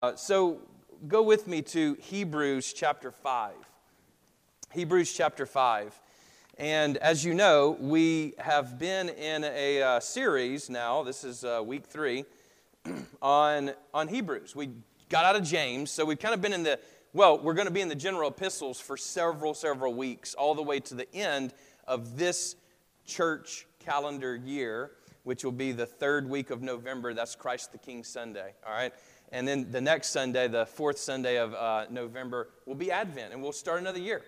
Uh, so go with me to Hebrews chapter 5. Hebrews chapter 5. And as you know, we have been in a uh, series now, this is uh, week three, on, on Hebrews. We got out of James, so we've kind of been in the, well, we're going to be in the general epistles for several, several weeks, all the way to the end of this church calendar year, which will be the third week of November. That's Christ the King Sunday, all right? And then the next Sunday, the fourth Sunday of uh, November, will be Advent, and we'll start another year.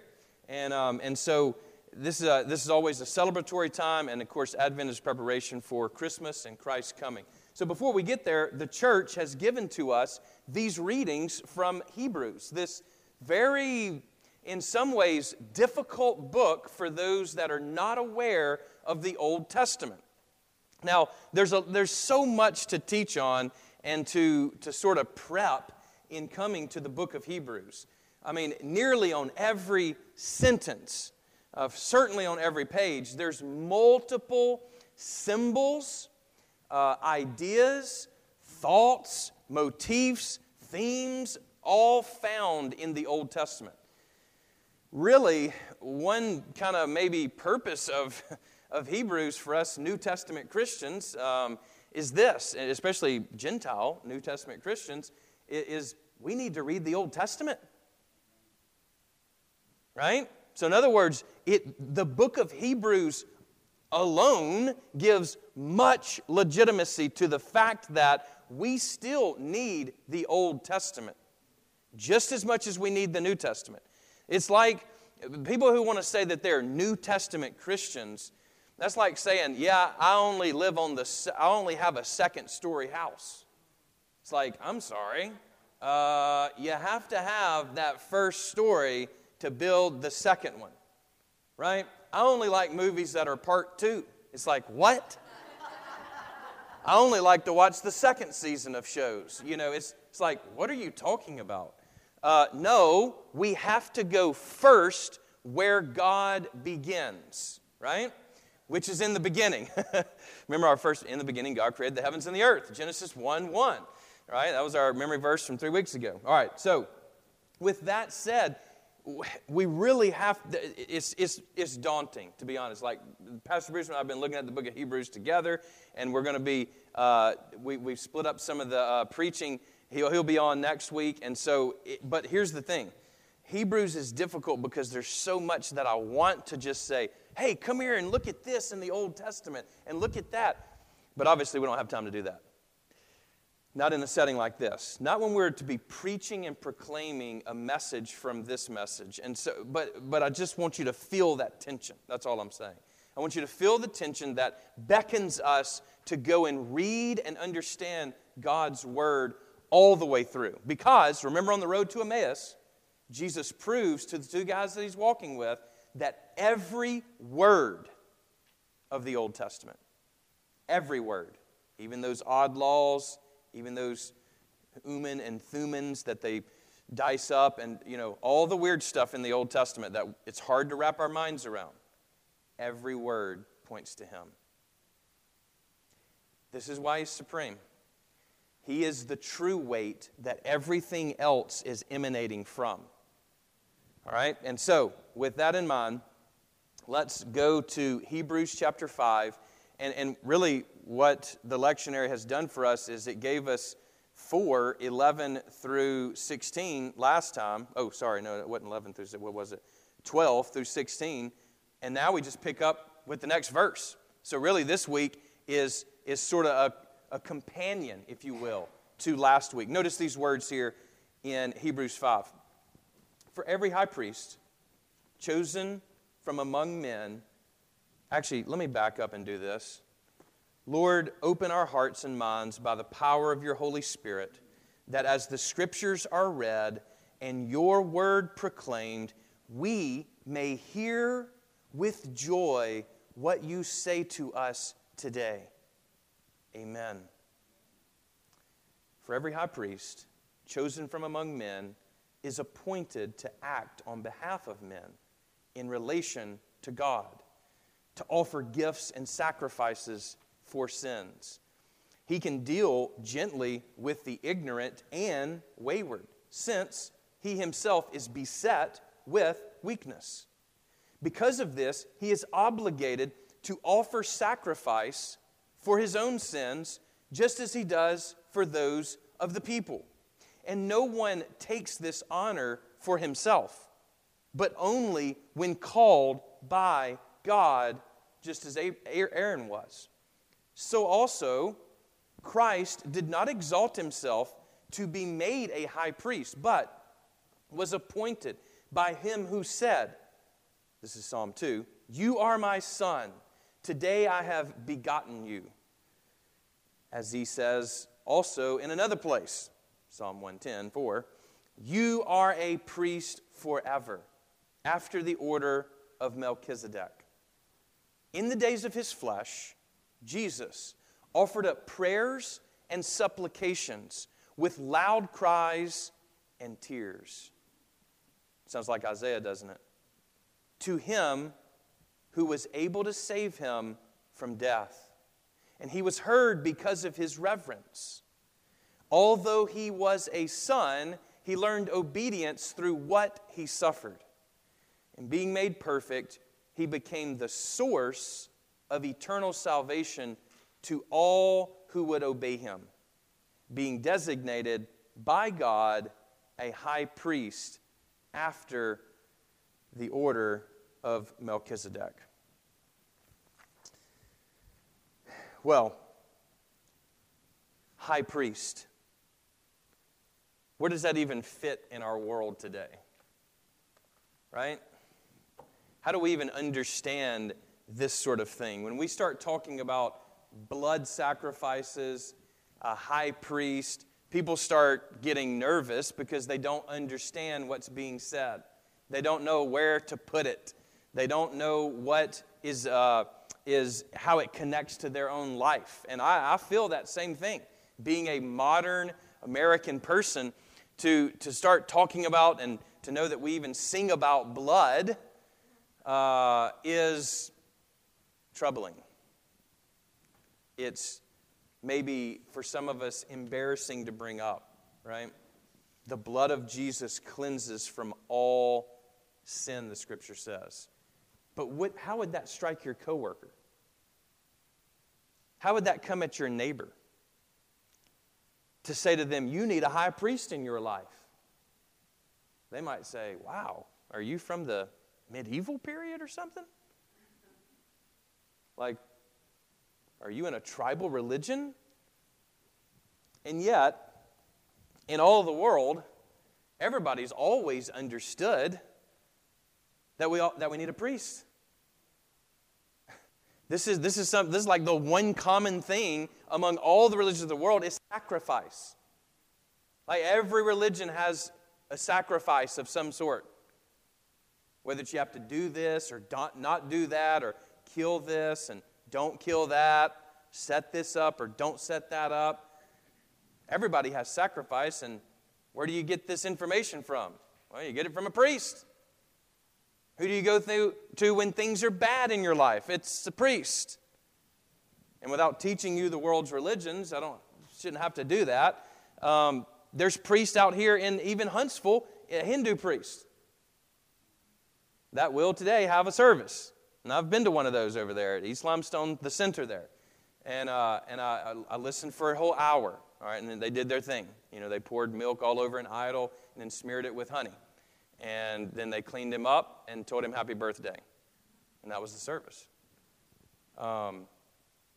And, um, and so this is, a, this is always a celebratory time, and of course, Advent is preparation for Christmas and Christ coming. So before we get there, the church has given to us these readings from Hebrews, this very, in some ways, difficult book for those that are not aware of the Old Testament. Now, there's, a, there's so much to teach on and to, to sort of prep in coming to the book of Hebrews. I mean, nearly on every sentence, uh, certainly on every page, there's multiple symbols, uh, ideas, thoughts, motifs, themes, all found in the Old Testament. Really, one kind of maybe purpose of, of Hebrews for us New Testament Christians um, is this, especially Gentile New Testament Christians, is we need to read the Old Testament. Right? So, in other words, it, the book of Hebrews alone gives much legitimacy to the fact that we still need the Old Testament just as much as we need the New Testament. It's like people who want to say that they're New Testament Christians that's like saying, yeah, I only live on the, I only have a second story house. It's like, I'm sorry. Uh, you have to have that first story to build the second one, right? I only like movies that are part two. It's like, what? I only like to watch the second season of shows. You know, it's, it's like, what are you talking about? Uh, no, we have to go first where God begins, right? Which is in the beginning. Remember our first, in the beginning, God created the heavens and the earth. Genesis 1 1. Right? That was our memory verse from three weeks ago. All right, so with that said, we really have, it's, it's, it's daunting, to be honest. Like Pastor Bruce and I have been looking at the book of Hebrews together, and we're going to be, uh, we, we've split up some of the uh, preaching. He'll, he'll be on next week. And so, it, but here's the thing Hebrews is difficult because there's so much that I want to just say, hey, come here and look at this in the Old Testament and look at that. But obviously, we don't have time to do that. Not in a setting like this. Not when we're to be preaching and proclaiming a message from this message. And so, but, but I just want you to feel that tension. That's all I'm saying. I want you to feel the tension that beckons us to go and read and understand God's word all the way through. Because, remember on the road to Emmaus, Jesus proves to the two guys that he's walking with that every word of the Old Testament, every word, even those odd laws, even those Urim and Thummims that they dice up, and you know all the weird stuff in the Old Testament that it's hard to wrap our minds around. Every word points to Him. This is why He's supreme. He is the true weight that everything else is emanating from. All right? And so, with that in mind, let's go to Hebrews chapter 5. And, and really, what the lectionary has done for us is it gave us 4, 11 through 16 last time. Oh, sorry, no, it wasn't 11 through, what was it? 12 through 16. And now we just pick up with the next verse. So, really, this week is, is sort of a, a companion, if you will, to last week. Notice these words here in Hebrews 5 for every high priest chosen from among men. Actually, let me back up and do this. Lord, open our hearts and minds by the power of your Holy Spirit, that as the scriptures are read and your word proclaimed, we may hear with joy what you say to us today. Amen. For every high priest chosen from among men, is appointed to act on behalf of men in relation to God, to offer gifts and sacrifices for sins. he can deal gently with the ignorant and wayward, since he himself is beset with weakness. Because of this, he is obligated to offer sacrifice for his own sins, just as he does for those of the people. And no one takes this honor for himself, but only when called by God, just as Aaron was. So also, Christ did not exalt himself to be made a high priest, but was appointed by him who said, This is Psalm 2, You are my son, today I have begotten you. As he says also in another place, Psalm 110, 4, You are a priest forever, after the order of Melchizedek. In the days of his flesh, Jesus offered up prayers and supplications with loud cries and tears. Sounds like Isaiah, doesn't it? To him who was able to save him from death. And he was heard because of his reverence. Although he was a son, he learned obedience through what he suffered. And being made perfect, he became the source of eternal salvation to all who would obey him, being designated by God a high priest after the order of Melchizedek. Well, high priest. Where does that even fit in our world today? Right? How do we even understand this sort of thing? When we start talking about blood sacrifices, a high priest, people start getting nervous because they don't understand what's being said. They don't know where to put it. They don't know what is, uh, is how it connects to their own life. And I, I feel that same thing. Being a modern American person, to, to start talking about and to know that we even sing about blood uh, is troubling. It's maybe for some of us embarrassing to bring up, right? The blood of Jesus cleanses from all sin, the scripture says. But what, how would that strike your coworker? How would that come at your neighbor? To say to them, you need a high priest in your life. They might say, wow, are you from the medieval period or something? Like, are you in a tribal religion? And yet, in all the world, everybody's always understood that we, all, that we need a priest. This is, this, is some, this is like the one common thing among all the religions of the world is sacrifice. Like every religion has a sacrifice of some sort. Whether you have to do this or not do that or kill this and don't kill that, set this up or don't set that up. Everybody has sacrifice, and where do you get this information from? Well, you get it from a priest. Who do you go through to when things are bad in your life? It's a priest. And without teaching you the world's religions, I don't shouldn't have to do that. Um, there's priests out here in even Huntsville, a Hindu priest that will today have a service. And I've been to one of those over there at East Limestone, the center there. And, uh, and I, I listened for a whole hour. All right, and then they did their thing. You know, they poured milk all over an idol and then smeared it with honey. And then they cleaned him up and told him happy birthday. And that was the service. Um,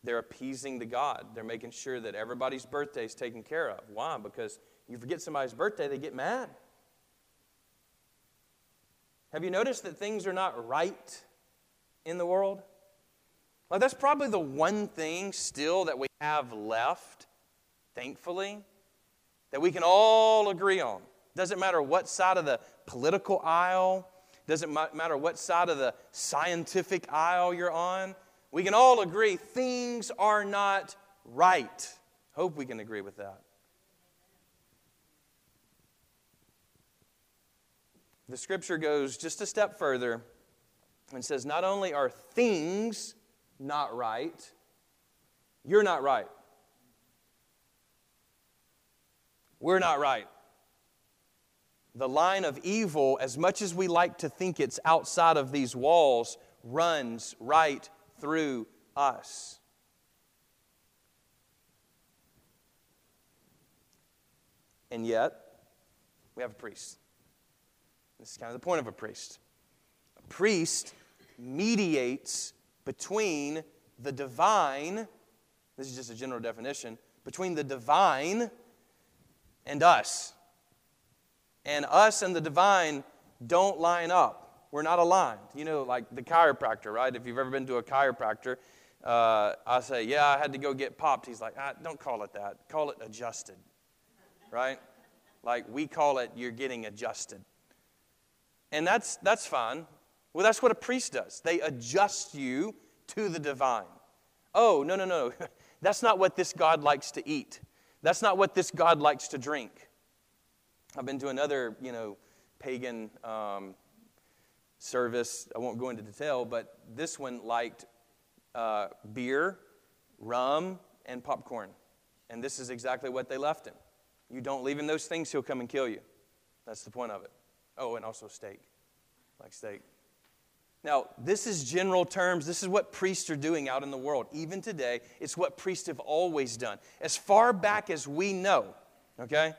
they're appeasing the God. They're making sure that everybody's birthday is taken care of. Why? Because you forget somebody's birthday, they get mad. Have you noticed that things are not right in the world? That's probably the one thing still that we have left, thankfully, that we can all agree on. Doesn't matter what side of the political aisle, doesn't matter what side of the scientific aisle you're on, we can all agree things are not right. Hope we can agree with that. The scripture goes just a step further and says, Not only are things not right, you're not right. We're not right. The line of evil, as much as we like to think it's outside of these walls, runs right through us. And yet, we have a priest. This is kind of the point of a priest. A priest mediates between the divine, this is just a general definition, between the divine and us. And us and the divine don't line up. We're not aligned. You know, like the chiropractor, right? If you've ever been to a chiropractor, uh, I say, Yeah, I had to go get popped. He's like, ah, Don't call it that. Call it adjusted, right? Like we call it, you're getting adjusted. And that's, that's fine. Well, that's what a priest does. They adjust you to the divine. Oh, no, no, no. That's not what this God likes to eat. That's not what this God likes to drink. I've been to another, you know, pagan um, service. I won't go into detail, but this one liked uh, beer, rum, and popcorn. And this is exactly what they left him. You don't leave him those things, he'll come and kill you. That's the point of it. Oh, and also steak. Like steak. Now, this is general terms. This is what priests are doing out in the world. Even today, it's what priests have always done. As far back as we know, okay,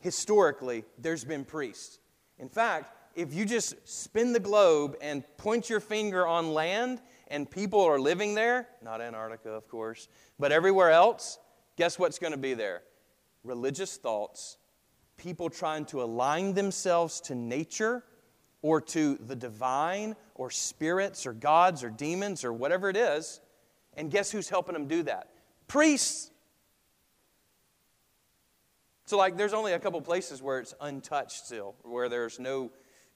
historically, there's been priests. In fact, if you just spin the globe and point your finger on land and people are living there, not Antarctica, of course, but everywhere else, guess what's going to be there? Religious thoughts, people trying to align themselves to nature or to the divine or spirits or gods or demons or whatever it is. And guess who's helping them do that? Priests. So, like, there's only a couple places where it's untouched still, where there's no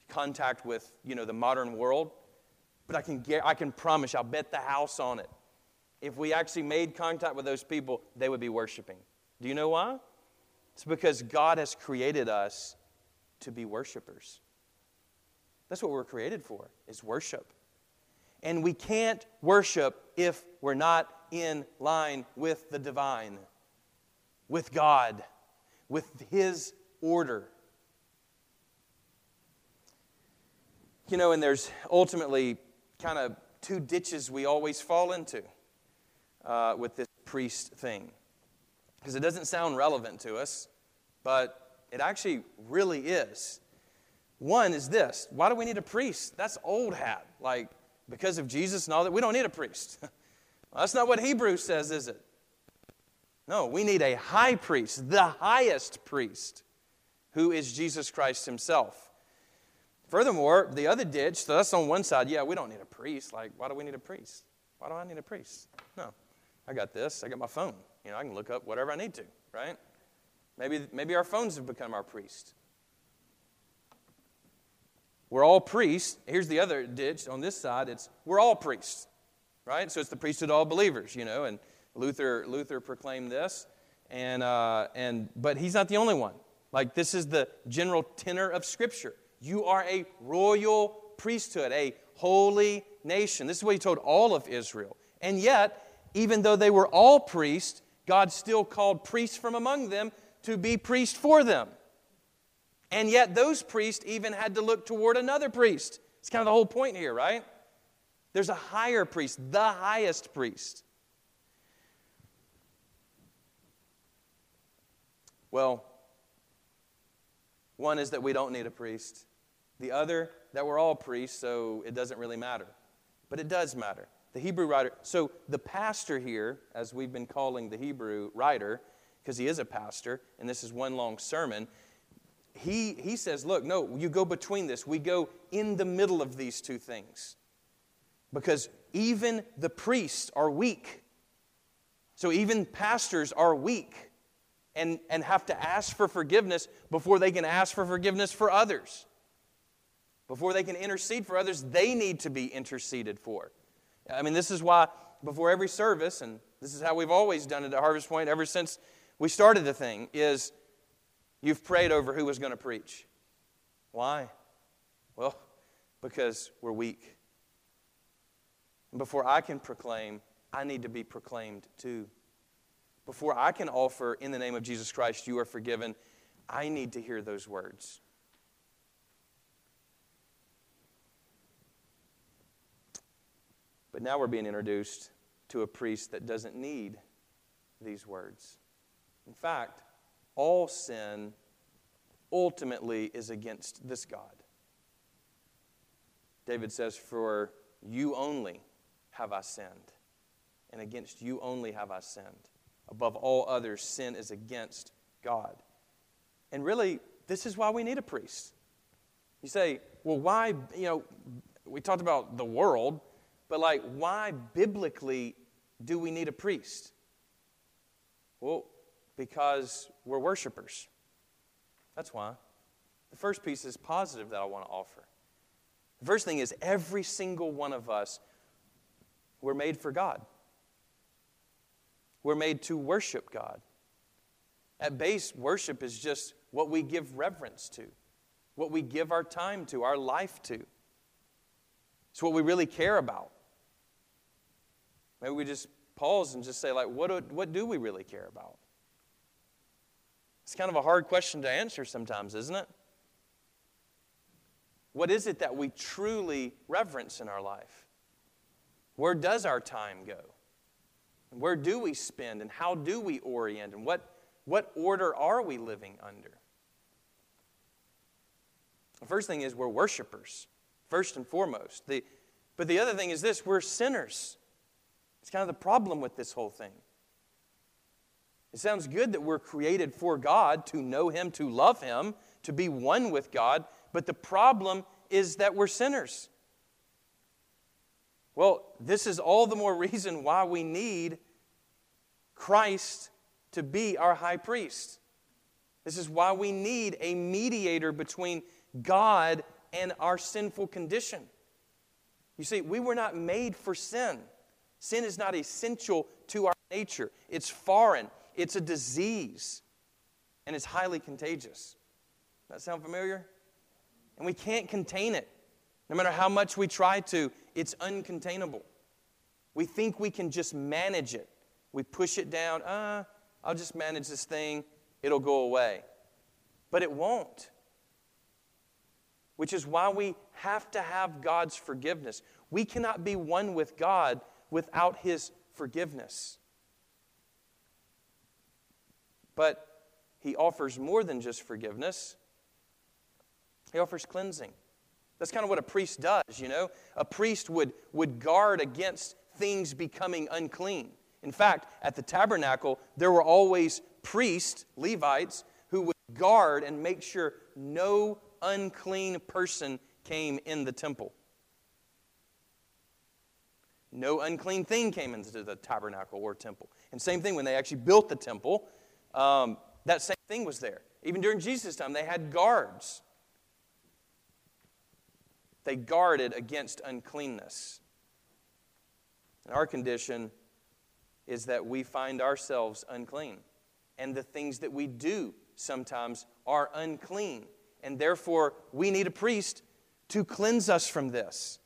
contact with, you know, the modern world. But I can, get, I can promise, I'll bet the house on it. If we actually made contact with those people, they would be worshiping. Do you know why? It's because God has created us to be worshipers. That's what we're created for, is worship. And we can't worship if we're not in line with the divine, with God, with His order. You know, and there's ultimately kind of two ditches we always fall into uh, with this priest thing. Because it doesn't sound relevant to us, but it actually really is. One is this why do we need a priest? That's old hat. Like, because of Jesus and all that, we don't need a priest. well, that's not what Hebrews says, is it? No, we need a high priest, the highest priest, who is Jesus Christ himself. Furthermore, the other ditch, so that's on one side, yeah, we don't need a priest. Like, why do we need a priest? Why do I need a priest? No, I got this. I got my phone. You know, I can look up whatever I need to, right? Maybe, maybe our phones have become our priest. We're all priests. Here's the other ditch on this side. It's we're all priests, right? So it's the priesthood of all believers, you know. And Luther Luther proclaimed this, and uh, and but he's not the only one. Like this is the general tenor of Scripture. You are a royal priesthood, a holy nation. This is what he told all of Israel. And yet, even though they were all priests, God still called priests from among them to be priests for them. And yet, those priests even had to look toward another priest. It's kind of the whole point here, right? There's a higher priest, the highest priest. Well, one is that we don't need a priest. The other, that we're all priests, so it doesn't really matter. But it does matter. The Hebrew writer, so the pastor here, as we've been calling the Hebrew writer, because he is a pastor, and this is one long sermon, he, he says, look, no, you go between this. We go in the middle of these two things. Because even the priests are weak. So even pastors are weak and, and have to ask for forgiveness before they can ask for forgiveness for others. Before they can intercede for others, they need to be interceded for. I mean, this is why before every service, and this is how we've always done it at Harvest Point ever since we started the thing, is You've prayed over who was going to preach. Why? Well, because we're weak. And before I can proclaim, I need to be proclaimed too. Before I can offer in the name of Jesus Christ, you are forgiven, I need to hear those words. But now we're being introduced to a priest that doesn't need these words. In fact, all sin ultimately is against this God. David says, For you only have I sinned, and against you only have I sinned. Above all others, sin is against God. And really, this is why we need a priest. You say, well, why, you know, we talked about the world, but like, why biblically do we need a priest? Well, because we're worshipers. That's why. The first piece is positive that I want to offer. The first thing is every single one of us, we're made for God. We're made to worship God. At base, worship is just what we give reverence to, what we give our time to, our life to. It's what we really care about. Maybe we just pause and just say, like, what do, what do we really care about? It's kind of a hard question to answer sometimes, isn't it? What is it that we truly reverence in our life? Where does our time go? Where do we spend and how do we orient and what, what order are we living under? The first thing is we're worshipers, first and foremost. The, but the other thing is this we're sinners. It's kind of the problem with this whole thing. It sounds good that we're created for God, to know Him, to love Him, to be one with God, but the problem is that we're sinners. Well, this is all the more reason why we need Christ to be our high priest. This is why we need a mediator between God and our sinful condition. You see, we were not made for sin. Sin is not essential to our nature, it's foreign, it's a disease, and it's highly contagious. That sound familiar? And we can't contain it. No matter how much we try to, it's uncontainable. We think we can just manage it. We push it down. Uh, I'll just manage this thing, it'll go away. But it won't. Which is why we have to have God's forgiveness. We cannot be one with God without His forgiveness. But He offers more than just forgiveness, He offers cleansing. That's kind of what a priest does, you know? A priest would, would guard against things becoming unclean. In fact, at the tabernacle, there were always priests, Levites, who would guard and make sure no unclean person came in the temple. No unclean thing came into the tabernacle or temple. And same thing when they actually built the temple, um, that same thing was there. Even during Jesus' time, they had guards. They guarded against uncleanness. And our condition is that we find ourselves unclean. And the things that we do sometimes are unclean. And therefore, we need a priest to cleanse us from this.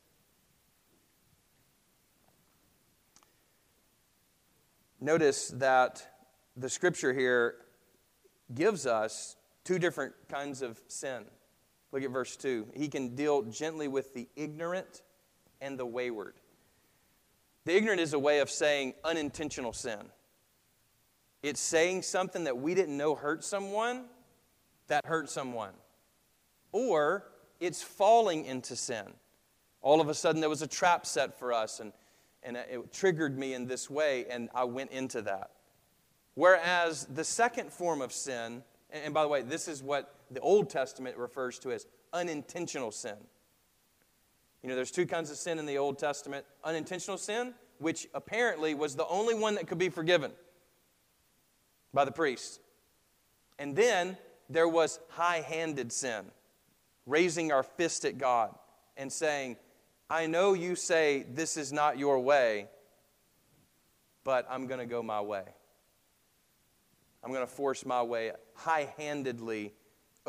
Notice that the scripture here gives us two different kinds of sin. Look at verse 2. He can deal gently with the ignorant and the wayward. The ignorant is a way of saying unintentional sin. It's saying something that we didn't know hurt someone that hurt someone. Or it's falling into sin. All of a sudden, there was a trap set for us, and, and it triggered me in this way, and I went into that. Whereas the second form of sin, and by the way, this is what the Old Testament refers to as unintentional sin. You know, there's two kinds of sin in the Old Testament unintentional sin, which apparently was the only one that could be forgiven by the priest. And then there was high handed sin, raising our fist at God and saying, I know you say this is not your way, but I'm going to go my way. I'm going to force my way high handedly,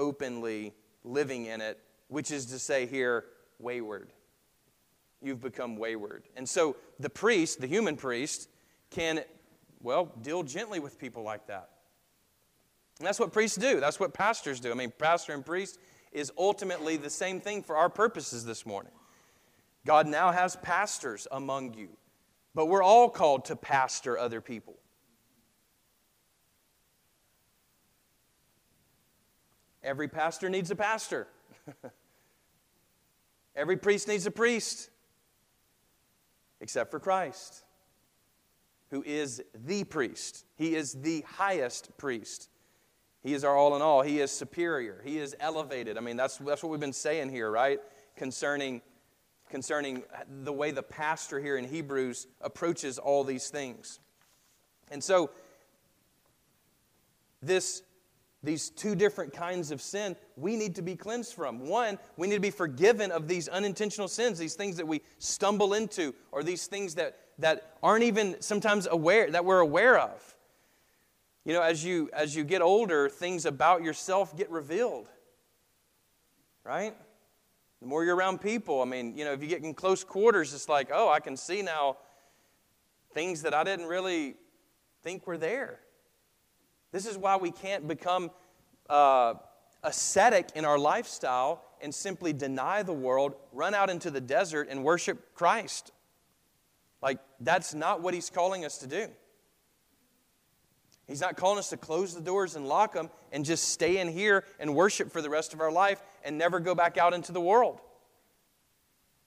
openly living in it, which is to say, here, wayward. You've become wayward. And so the priest, the human priest, can, well, deal gently with people like that. And that's what priests do. That's what pastors do. I mean, pastor and priest is ultimately the same thing for our purposes this morning. God now has pastors among you, but we're all called to pastor other people. Every pastor needs a pastor. Every priest needs a priest, except for Christ, who is the priest. He is the highest priest. He is our all in all. He is superior. He is elevated. I mean, that's, that's what we've been saying here, right? Concerning, concerning the way the pastor here in Hebrews approaches all these things. And so, this, these two different kinds of sin we need to be cleansed from. One, we need to be forgiven of these unintentional sins, these things that we stumble into, or these things that, that aren't even sometimes aware, that we're aware of. You know, as you as you get older, things about yourself get revealed. Right? The more you're around people, I mean, you know, if you get in close quarters, it's like, oh, I can see now things that I didn't really think were there. This is why we can't become uh, ascetic in our lifestyle and simply deny the world, run out into the desert and worship Christ. Like, that's not what he's calling us to do. He's not calling us to close the doors and lock them and just stay in here and worship for the rest of our life and never go back out into the world.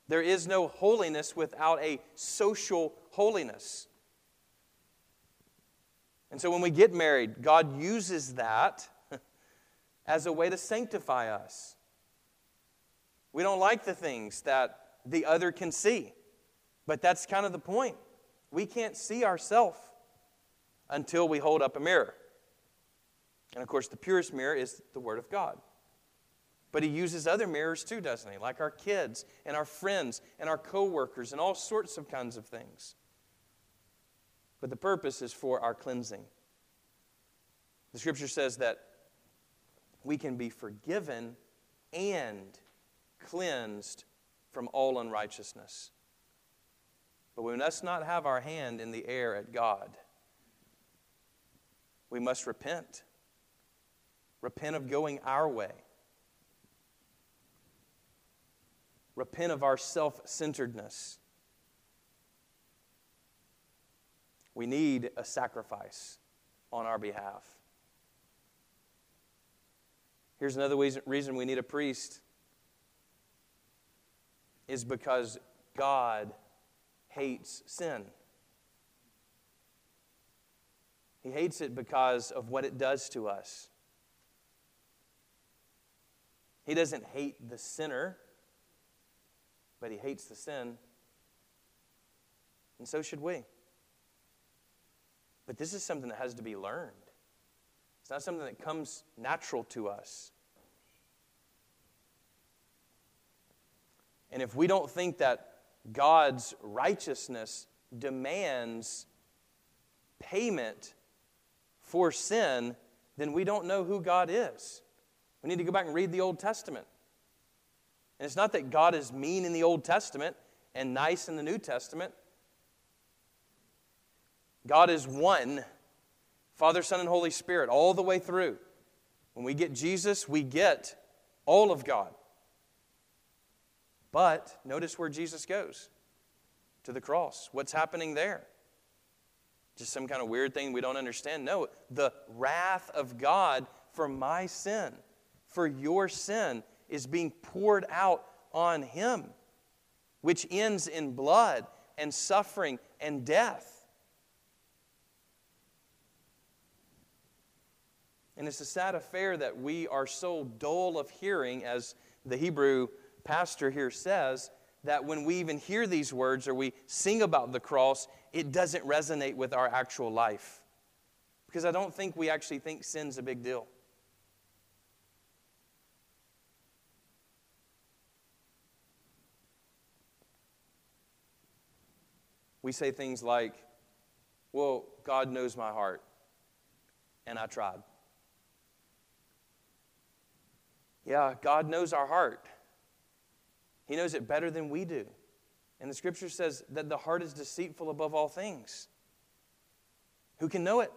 There is no holiness without a social holiness. And so when we get married, God uses that as a way to sanctify us. We don't like the things that the other can see, but that's kind of the point. We can't see ourselves until we hold up a mirror. And of course, the purest mirror is the Word of God. But he uses other mirrors too, doesn't he? Like our kids and our friends and our coworkers and all sorts of kinds of things. But the purpose is for our cleansing. The scripture says that we can be forgiven and cleansed from all unrighteousness. But we must not have our hand in the air at God we must repent. Repent of going our way. Repent of our self centeredness. We need a sacrifice on our behalf. Here's another reason we need a priest is because God hates sin. He hates it because of what it does to us. He doesn't hate the sinner, but he hates the sin. And so should we. But this is something that has to be learned. It's not something that comes natural to us. And if we don't think that God's righteousness demands payment for sin, then we don't know who God is. We need to go back and read the Old Testament. And it's not that God is mean in the Old Testament and nice in the New Testament. God is one Father, Son, and Holy Spirit all the way through. When we get Jesus, we get all of God. But notice where Jesus goes to the cross. What's happening there? just some kind of weird thing we don't understand. No, the wrath of God for my sin, for your sin, is being poured out on him, which ends in blood and suffering and death. And it's a sad affair that we are so dull of hearing, as the Hebrew pastor here says, that when we even hear these words or we sing about the cross, it doesn't resonate with our actual life. Because I don't think we actually think sin's a big deal. We say things like, Well, God knows my heart, and I tried. Yeah, God knows our heart. He knows it better than we do. And the scripture says that the heart is deceitful above all things. Who can know it?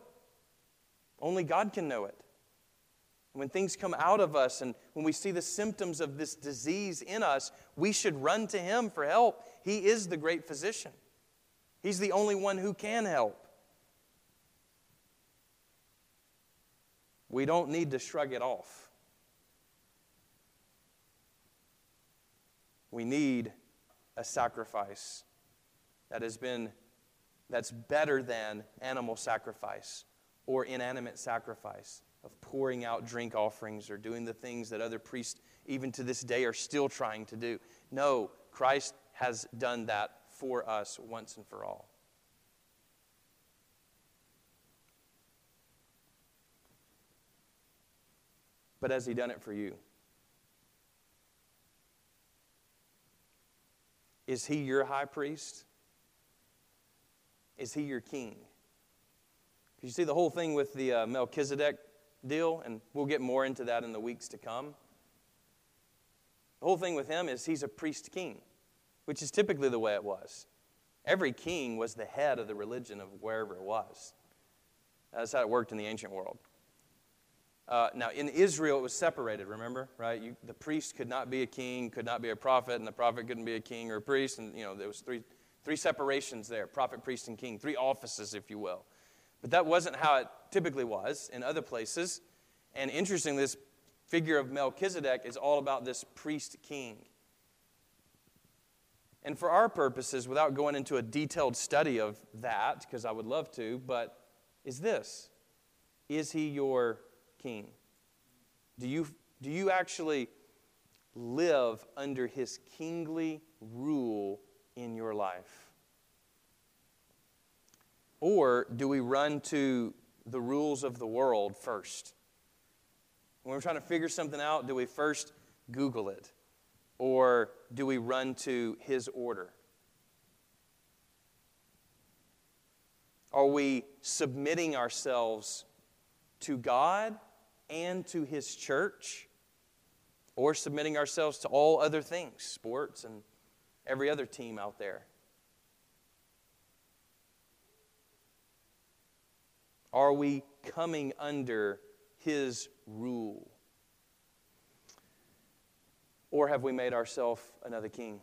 Only God can know it. When things come out of us and when we see the symptoms of this disease in us, we should run to Him for help. He is the great physician, He's the only one who can help. We don't need to shrug it off. We need a sacrifice that has been that's better than animal sacrifice or inanimate sacrifice of pouring out drink offerings or doing the things that other priests even to this day are still trying to do. No, Christ has done that for us once and for all. But has he done it for you? Is he your high priest? Is he your king? You see the whole thing with the uh, Melchizedek deal, and we'll get more into that in the weeks to come. The whole thing with him is he's a priest king, which is typically the way it was. Every king was the head of the religion of wherever it was. That's how it worked in the ancient world. Uh, now, in Israel, it was separated, remember? Right? You, the priest could not be a king, could not be a prophet, and the prophet couldn't be a king or a priest. And, you know, there was three, three separations there prophet, priest, and king, three offices, if you will. But that wasn't how it typically was in other places. And interestingly, this figure of Melchizedek is all about this priest king. And for our purposes, without going into a detailed study of that, because I would love to, but is this Is he your king? Do you, do you actually live under his kingly rule in your life? Or do we run to the rules of the world first? When we're trying to figure something out, do we first Google it? Or do we run to his order? Are we submitting ourselves to God and to his church? Or submitting ourselves to all other things, sports and every other team out there? Are we coming under his rule? Or have we made ourselves another king?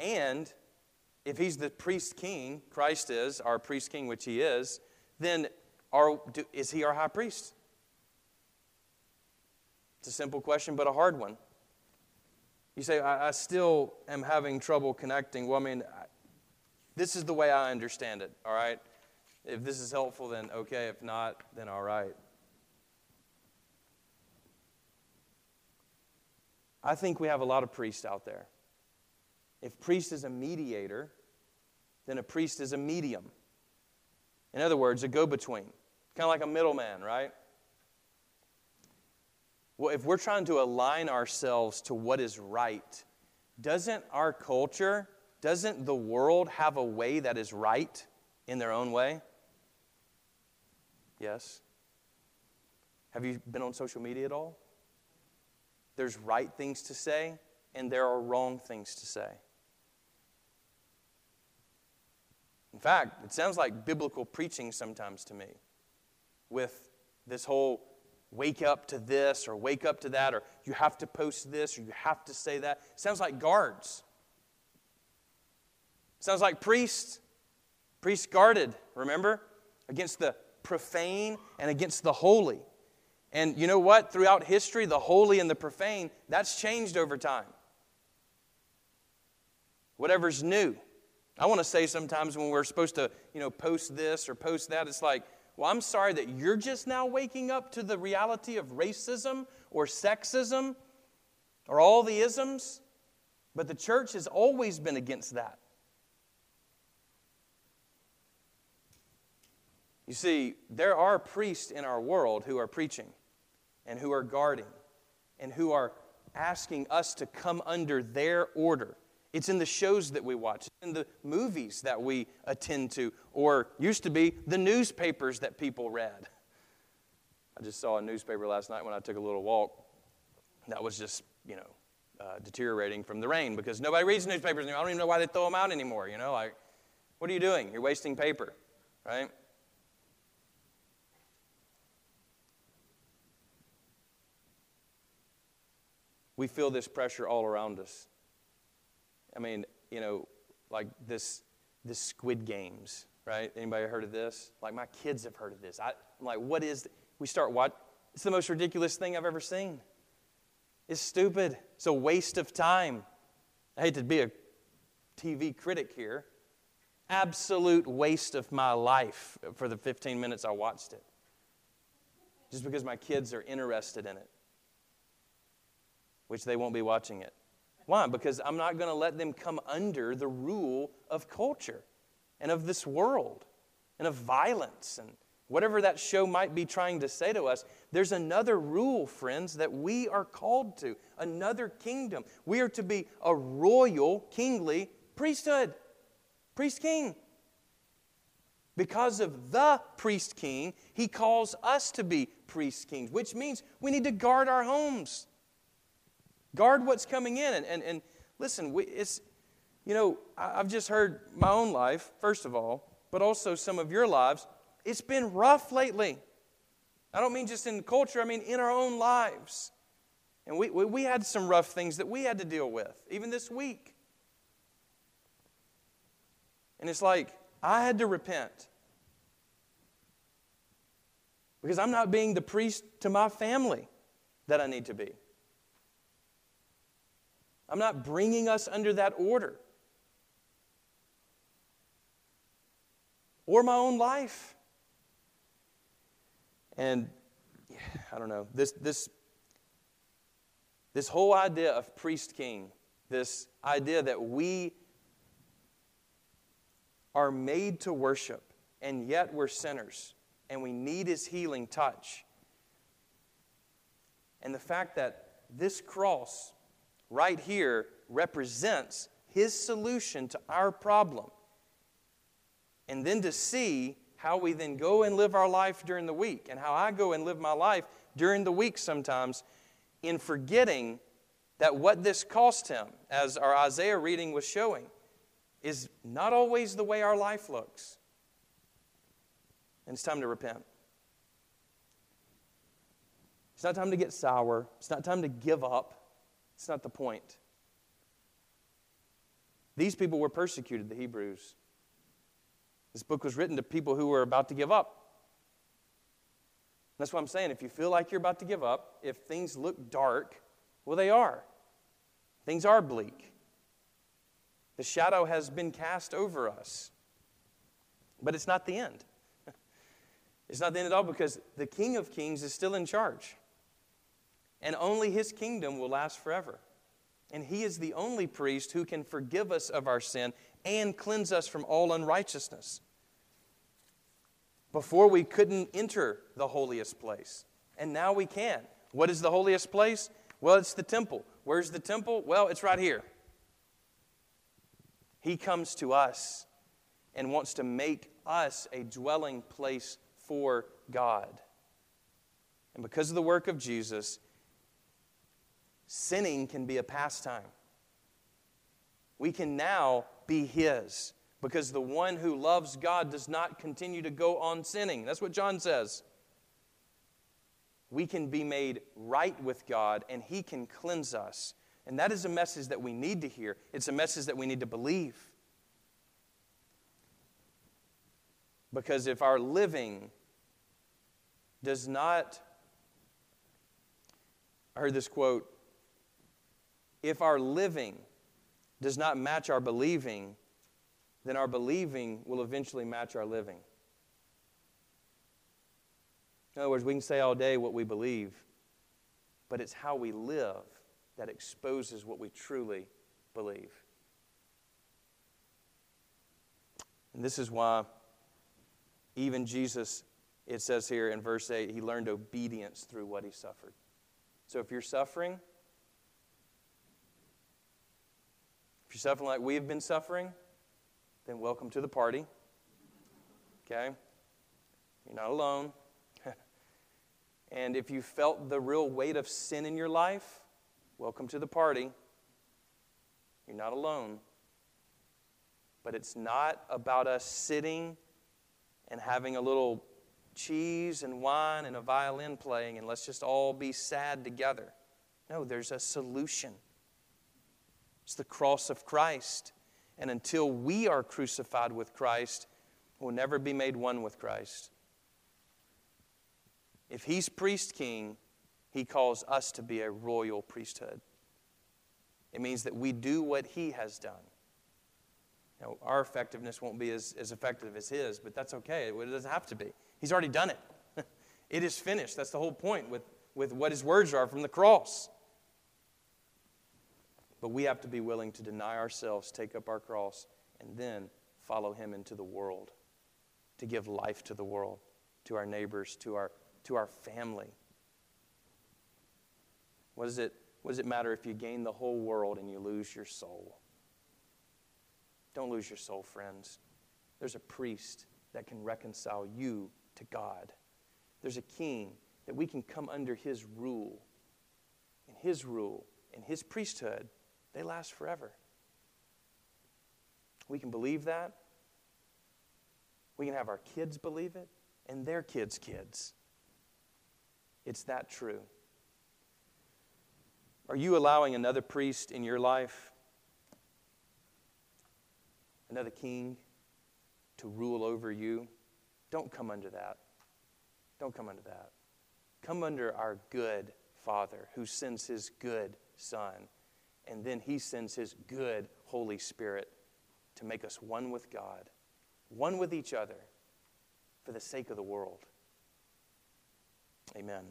And if he's the priest king, Christ is our priest king, which he is, then do, is he our high priest? It's a simple question, but a hard one. You say, I, I still am having trouble connecting. Well, I mean, I, this is the way I understand it, all right? If this is helpful, then okay. If not, then all right. I think we have a lot of priests out there. If priest is a mediator, then a priest is a medium. In other words, a go between, kind of like a middleman, right? Well, if we're trying to align ourselves to what is right, doesn't our culture, doesn't the world have a way that is right in their own way? Yes. Have you been on social media at all? There's right things to say, and there are wrong things to say. In fact, it sounds like biblical preaching sometimes to me with this whole wake up to this or wake up to that or you have to post this or you have to say that. It sounds like guards. It sounds like priests. Priests guarded, remember? Against the profane and against the holy. And you know what? Throughout history, the holy and the profane, that's changed over time. Whatever's new. I want to say sometimes when we're supposed to, you know, post this or post that, it's like, well, I'm sorry that you're just now waking up to the reality of racism or sexism or all the isms, but the church has always been against that. You see, there are priests in our world who are preaching and who are guarding and who are asking us to come under their order. It's in the shows that we watch, in the movies that we attend to, or used to be the newspapers that people read. I just saw a newspaper last night when I took a little walk that was just, you know, uh, deteriorating from the rain because nobody reads newspapers anymore. I don't even know why they throw them out anymore, you know? Like, what are you doing? You're wasting paper, right? We feel this pressure all around us. I mean, you know, like this, this Squid Games, right? Anybody heard of this? Like my kids have heard of this. I, am like, what is? Th-? We start what? It's the most ridiculous thing I've ever seen. It's stupid. It's a waste of time. I hate to be a TV critic here. Absolute waste of my life for the 15 minutes I watched it. Just because my kids are interested in it which they won't be watching it. Why? Because I'm not going to let them come under the rule of culture and of this world and of violence and whatever that show might be trying to say to us. There's another rule, friends, that we are called to, another kingdom. We are to be a royal, kingly priesthood, priest king. Because of the priest king, he calls us to be priest kings, which means we need to guard our homes. Guard what's coming in. And, and, and listen, we, it's, you know, I've just heard my own life, first of all, but also some of your lives. It's been rough lately. I don't mean just in culture, I mean in our own lives. And we, we, we had some rough things that we had to deal with, even this week. And it's like, I had to repent. Because I'm not being the priest to my family that I need to be. I'm not bringing us under that order. Or my own life. And I don't know, this, this, this whole idea of priest king, this idea that we are made to worship, and yet we're sinners, and we need his healing touch. And the fact that this cross right here represents his solution to our problem. And then to see how we then go and live our life during the week, and how I go and live my life during the week sometimes in forgetting that what this cost him, as our Isaiah reading was showing, is not always the way our life looks. And it's time to repent. It's not time to get sour. It's not time to give up. It's not the point. These people were persecuted, the Hebrews. This book was written to people who were about to give up. That's what I'm saying. If you feel like you're about to give up, if things look dark, well, they are. Things are bleak. The shadow has been cast over us. But it's not the end. It's not the end at all because the King of Kings is still in charge and only his kingdom will last forever. And he is the only priest who can forgive us of our sin and cleanse us from all unrighteousness. Before we couldn't enter the holiest place, and now we can. What is the holiest place? Well, it's the temple. Where's the temple? Well, it's right here. He comes to us and wants to make us a dwelling place for God. And because of the work of Jesus, sinning can be a pastime. We can now be His because the one who loves God does not continue to go on sinning. That's what John says. We can be made right with God and He can cleanse us. And that is a message that we need to hear. It's a message that we need to believe. Because if our living does not, I heard this quote if our living does not match our believing, then our believing will eventually match our living. In other words, we can say all day what we believe, but it's how we live that exposes what we truly believe. And this is why even Jesus, it says here in verse 8, he learned obedience through what he suffered. So if you're suffering, If you're suffering like we have been suffering, then welcome to the party. Okay? You're not alone. and if you felt the real weight of sin in your life, welcome to the party. You're not alone. But it's not about us sitting and having a little cheese and wine and a violin playing and let's just all be sad together. No, there's a solution. It's the cross of Christ. And until we are crucified with Christ, we'll never be made one with Christ. If he's priest king, he calls us to be a royal priesthood. It means that we do what he has done. Now, our effectiveness won't be as, as effective as his, but that's okay. It doesn't have to be. He's already done it. it is finished. That's the whole point with, with what his words are from the cross. But we have to be willing to deny ourselves, take up our cross, and then follow him into the world, to give life to the world, to our neighbors, to our, to our family. What does, it, what does it matter if you gain the whole world and you lose your soul? Don't lose your soul, friends. There's a priest that can reconcile you to God. There's a king that we can come under his rule. And his rule and his priesthood, they last forever. We can believe that. We can have our kids believe it and their kids' kids. It's that true. Are you allowing another priest in your life, another king, to rule over you? Don't come under that. Don't come under that. Come under our good Father who sends his good Son, and then he sends his good Holy Spirit to make us one with God, one with each other, for the sake of the world. Amen.